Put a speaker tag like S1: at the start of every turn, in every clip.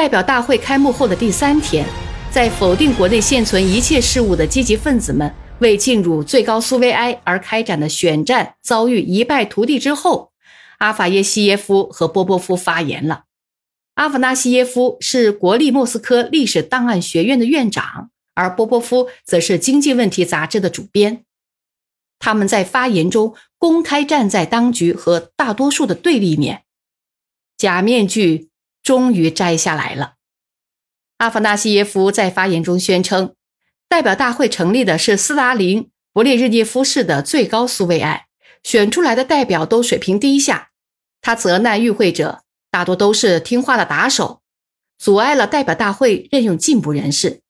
S1: 代表大会开幕后的第三天，在否定国内现存一切事物的积极分子们为进入最高苏维埃而开展的选战遭遇一败涂地之后，阿法耶西耶夫和波波夫发言了。阿法纳西耶夫是国立莫斯科历史档案学院的院长，而波波夫则是《经济问题》杂志的主编。他们在发言中公开站在当局和大多数的对立面，假面具终于摘下来了。阿夫纳西耶夫在发言中宣称，代表大会成立的是斯大林·勃列日涅夫式的最高苏维埃，选出来的代表都水平低下。他责难与会者。大多都是听话的打手，阻碍了代表大会任用进步人士。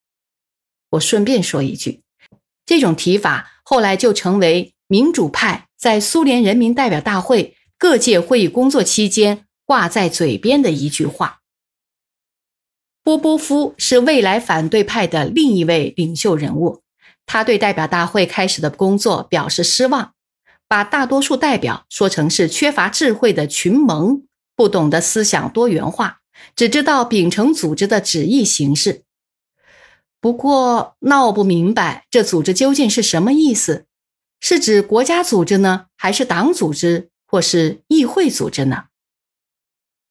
S1: 我顺便说一句，这种提法后来就成为民主派在苏联人民代表大会各届会议工作期间挂在嘴边的一句话。波波夫是未来反对派的另一位领袖人物，他对代表大会开始的工作表示失望，把大多数代表说成是缺乏智慧的群盟。不懂得思想多元化，只知道秉承组织的旨意行事。不过闹不明白，这组织究竟是什么意思？是指国家组织呢，还是党组织，或是议会组织呢？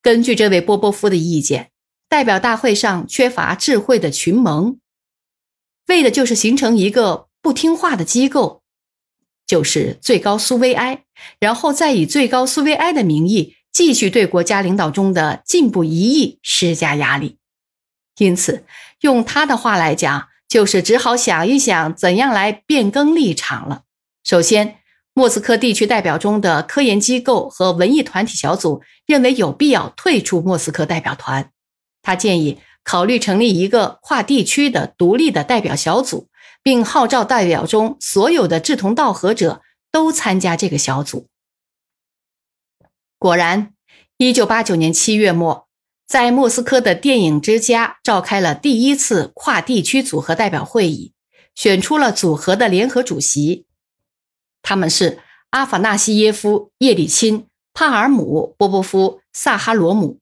S1: 根据这位波波夫的意见，代表大会上缺乏智慧的群盟，为的就是形成一个不听话的机构，就是最高苏维埃，然后再以最高苏维埃的名义。继续对国家领导中的进步一役施加压力，因此用他的话来讲，就是只好想一想怎样来变更立场了。首先，莫斯科地区代表中的科研机构和文艺团体小组认为有必要退出莫斯科代表团，他建议考虑成立一个跨地区的独立的代表小组，并号召代表中所有的志同道合者都参加这个小组。果然，一九八九年七月末，在莫斯科的电影之家召开了第一次跨地区组合代表会议，选出了组合的联合主席。他们是阿法纳西耶夫、叶利钦、帕尔姆、波波夫、萨哈罗姆。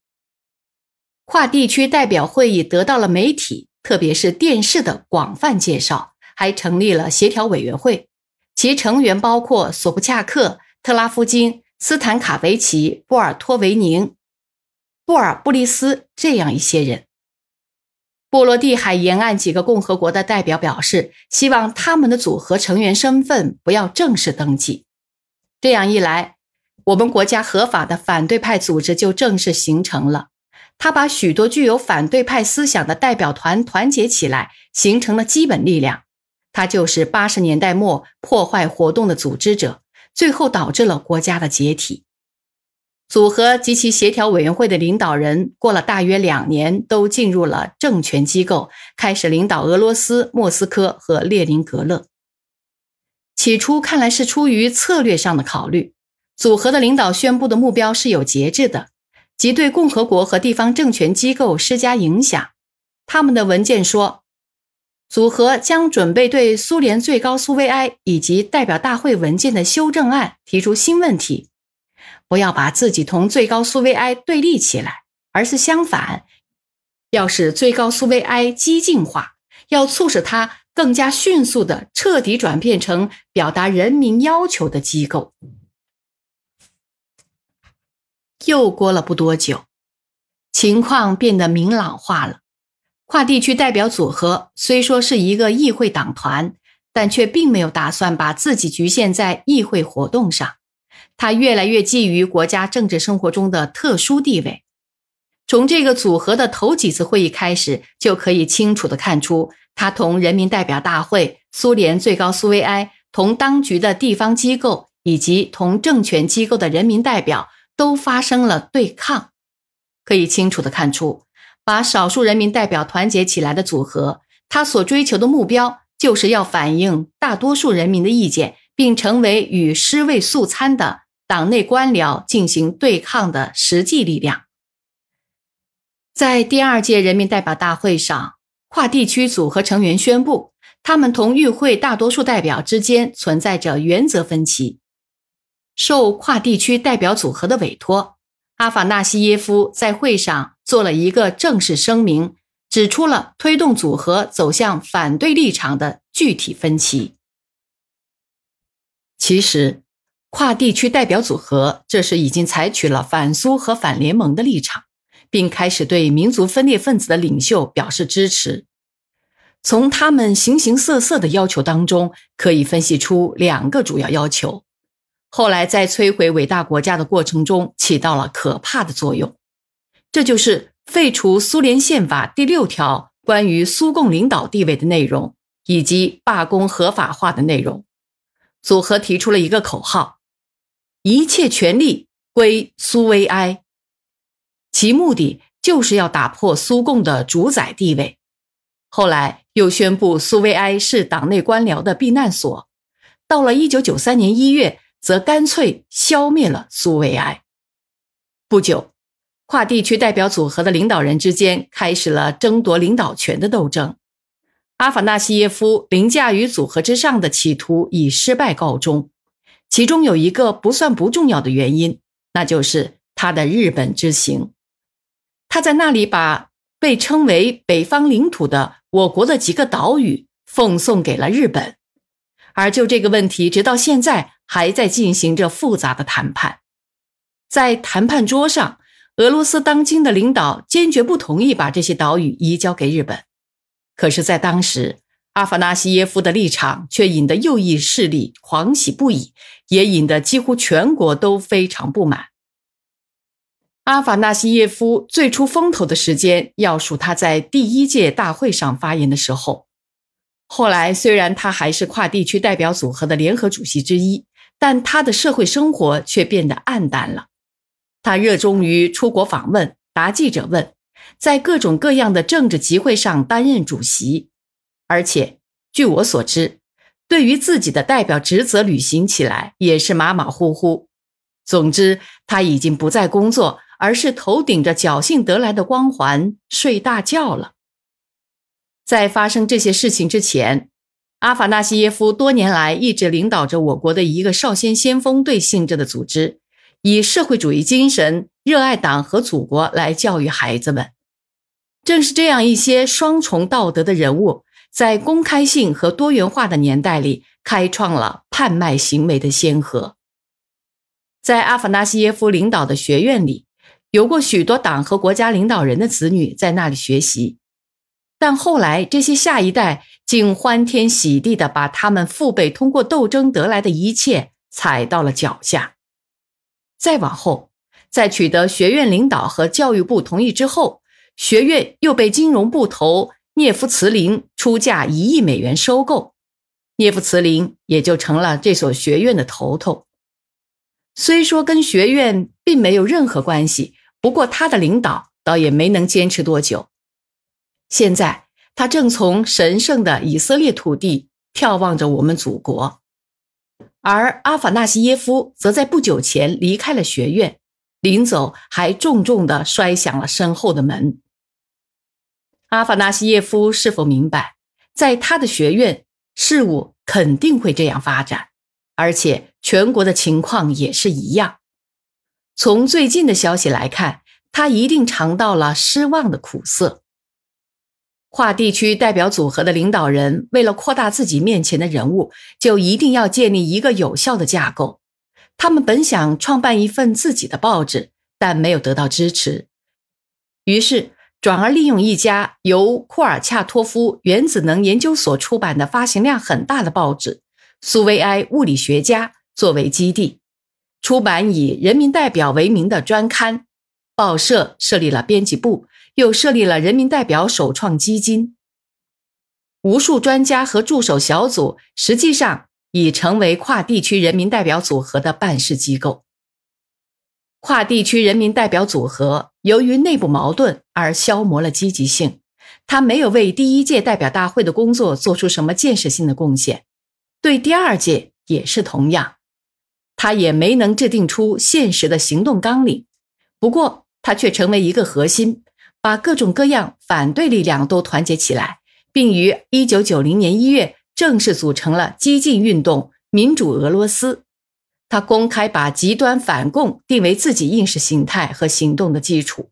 S1: 跨地区代表会议得到了媒体，特别是电视的广泛介绍，还成立了协调委员会，其成员包括索布恰克、特拉夫金。斯坦卡维奇、波尔托维宁、布尔布利斯这样一些人，波罗的海沿岸几个共和国的代表表示，希望他们的组合成员身份不要正式登记。这样一来，我们国家合法的反对派组织就正式形成了。他把许多具有反对派思想的代表团团结起来，形成了基本力量。他就是八十年代末破坏活动的组织者。最后导致了国家的解体。组合及其协调委员会的领导人过了大约两年，都进入了政权机构，开始领导俄罗斯、莫斯科和列宁格勒。起初看来是出于策略上的考虑，组合的领导宣布的目标是有节制的，即对共和国和地方政权机构施加影响。他们的文件说。组合将准备对苏联最高苏维埃以及代表大会文件的修正案提出新问题，不要把自己同最高苏维埃对立起来，而是相反，要使最高苏维埃激进化，要促使它更加迅速的彻底转变成表达人民要求的机构。又过了不多久，情况变得明朗化了。跨地区代表组合虽说是一个议会党团，但却并没有打算把自己局限在议会活动上。他越来越觊觎国家政治生活中的特殊地位。从这个组合的头几次会议开始，就可以清楚地看出，他同人民代表大会、苏联最高苏维埃、同当局的地方机构以及同政权机构的人民代表都发生了对抗。可以清楚地看出。把少数人民代表团结起来的组合，他所追求的目标就是要反映大多数人民的意见，并成为与尸位素餐的党内官僚进行对抗的实际力量。在第二届人民代表大会上，跨地区组合成员宣布，他们同与会大多数代表之间存在着原则分歧。受跨地区代表组合的委托。阿法纳西耶夫在会上做了一个正式声明，指出了推动组合走向反对立场的具体分歧。其实，跨地区代表组合这时已经采取了反苏和反联盟的立场，并开始对民族分裂分子的领袖表示支持。从他们形形色色的要求当中，可以分析出两个主要要求，后来在摧毁伟大国家的过程中起到了可怕的作用。这就是废除苏联宪法第六条关于苏共领导地位的内容，以及罢工合法化的内容。组合提出了一个口号：“一切权力归苏维埃。”其目的就是要打破苏共的主宰地位。后来又宣布苏维埃是党内官僚的避难所。到了1993年1月，则干脆消灭了苏维埃。不久，跨地区代表组合的领导人之间开始了争夺领导权的斗争。阿法纳西耶夫凌驾于组合之上的企图以失败告终，其中有一个不算不重要的原因，那就是他的日本之行。他在那里把被称为北方领土的我国的几个岛屿奉送给了日本，而就这个问题，直到现在还在进行着复杂的谈判。在谈判桌上，俄罗斯当今的领导坚决不同意把这些岛屿移交给日本。可是，在当时，阿法纳西耶夫的立场却引得右翼势力狂喜不已，也引得几乎全国都非常不满。阿法纳西耶夫最出风头的时间，要数他在第一届大会上发言的时候。后来，虽然他还是跨地区代表组合的联合主席之一，但他的社会生活却变得暗淡了。他热衷于出国访问，答记者问。在各种各样的政治集会上担任主席，而且据我所知，对于自己的代表职责履行起来也是马马虎虎。总之，他已经不再工作，而是头顶着侥幸得来的光环睡大觉了。在发生这些事情之前，阿法纳西耶夫多年来一直领导着我国的一个少先先锋队性质的组织，以社会主义精神、热爱党和祖国来教育孩子们。正是这样一些双重道德的人物，在公开性和多元化的年代里，开创了叛卖行为的先河。在阿法纳西耶夫领导的学院里，有过许多党和国家领导人的子女在那里学习，但后来这些下一代竟欢天喜地地把他们父辈通过斗争得来的一切踩到了脚下。再往后，在取得学院领导和教育部同意之后。学院又被金融部头涅夫茨林出价一亿美元收购，涅夫茨林也就成了这所学院的头头。虽说跟学院并没有任何关系，不过他的领导倒也没能坚持多久。现在他正从神圣的以色列土地眺望着我们祖国，而阿法纳西耶夫则在不久前离开了学院，临走还重重地摔响了身后的门。阿法纳西耶夫是否明白，在他的学院，事物肯定会这样发展，而且全国的情况也是一样。从最近的消息来看，他一定尝到了失望的苦涩。跨地区代表组合的领导人为了扩大自己面前的人物，就一定要建立一个有效的架构。他们本想创办一份自己的报纸，但没有得到支持，于是。转而利用一家由库尔恰托夫原子能研究所出版的发行量很大的报纸《苏维埃物理学家》作为基地，出版以《人民代表》为名的专刊。报社设立了编辑部，又设立了人民代表首创基金。无数专家和助手小组实际上已成为跨地区人民代表组合的办事机构。跨地区人民代表组合由于内部矛盾而消磨了积极性，他没有为第一届代表大会的工作做出什么建设性的贡献，对第二届也是同样，他也没能制定出现实的行动纲领。不过，他却成为一个核心，把各种各样反对力量都团结起来，并于1990年1月正式组成了激进运动民主俄罗斯。他公开把极端反共定为自己意识形态和行动的基础。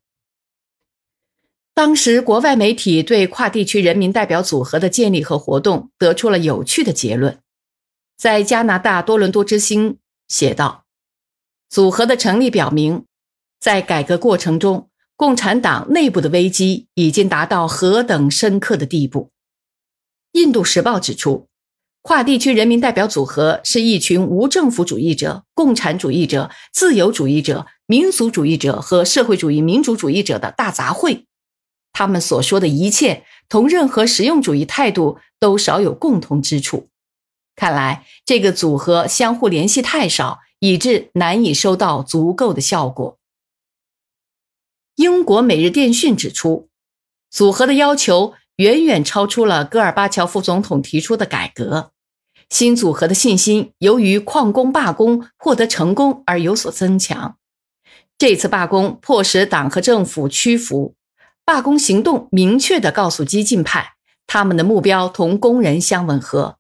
S1: 当时，国外媒体对跨地区人民代表组合的建立和活动得出了有趣的结论。在加拿大多伦多之星写道：“组合的成立表明，在改革过程中，共产党内部的危机已经达到何等深刻的地步。”《印度时报》指出。跨地区人民代表组合是一群无政府主义者、共产主义者、自由主义者、民族主义者和社会主义民主主义者的大杂烩。他们所说的一切同任何实用主义态度都少有共同之处。看来这个组合相互联系太少，以致难以收到足够的效果。英国《每日电讯》指出，组合的要求远远超出了戈尔巴乔夫总统提出的改革。新组合的信心由于矿工罢工获得成功而有所增强。这次罢工迫使党和政府屈服，罢工行动明确地告诉激进派，他们的目标同工人相吻合。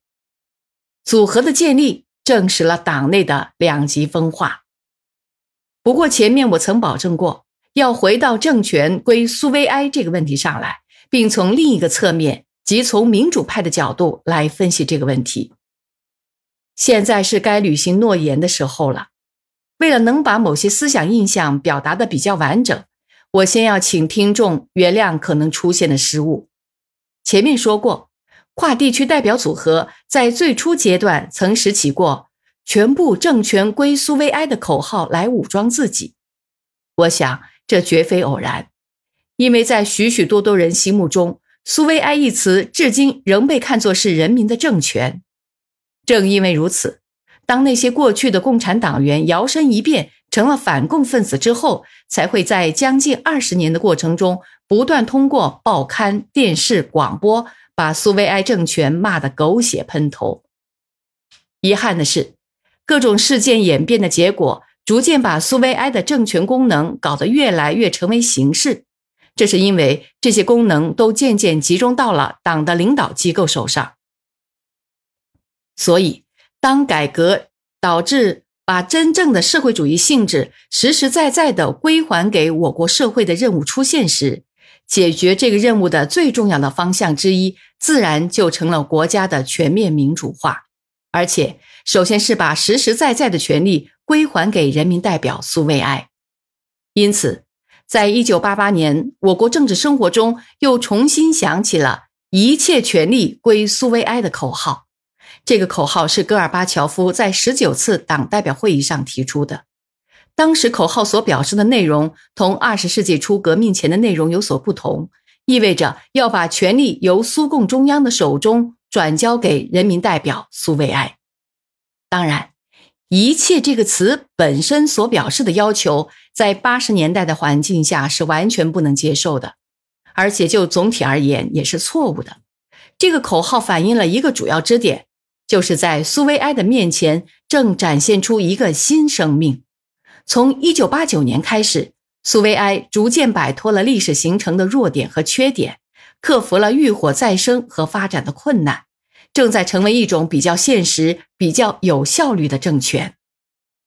S1: 组合的建立证实了党内的两极分化。不过，前面我曾保证过，要回到政权归苏维埃这个问题上来，并从另一个侧面，即从民主派的角度来分析这个问题。现在是该履行诺言的时候了。为了能把某些思想印象表达的比较完整，我先要请听众原谅可能出现的失误。前面说过，跨地区代表组合在最初阶段曾拾起过“全部政权归苏维埃”的口号来武装自己。我想这绝非偶然，因为在许许多多人心目中，“苏维埃”一词至今仍被看作是人民的政权。正因为如此，当那些过去的共产党员摇身一变成了反共分子之后，才会在将近二十年的过程中，不断通过报刊、电视、广播，把苏维埃政权骂得狗血喷头。遗憾的是，各种事件演变的结果，逐渐把苏维埃的政权功能搞得越来越成为形式。这是因为这些功能都渐渐集中到了党的领导机构手上。所以，当改革导致把真正的社会主义性质实实在在的归还给我国社会的任务出现时，解决这个任务的最重要的方向之一，自然就成了国家的全面民主化，而且首先是把实实在在的权利归还给人民代表苏维埃。因此，在一九八八年，我国政治生活中又重新响起了一切权利归苏维埃的口号。这个口号是戈尔巴乔夫在十九次党代表会议上提出的。当时口号所表示的内容同二十世纪初革命前的内容有所不同，意味着要把权力由苏共中央的手中转交给人民代表苏维埃。当然，一切这个词本身所表示的要求，在八十年代的环境下是完全不能接受的，而且就总体而言也是错误的。这个口号反映了一个主要支点。就是在苏维埃的面前，正展现出一个新生命。从一九八九年开始，苏维埃逐渐摆脱了历史形成的弱点和缺点，克服了浴火再生和发展的困难，正在成为一种比较现实、比较有效率的政权。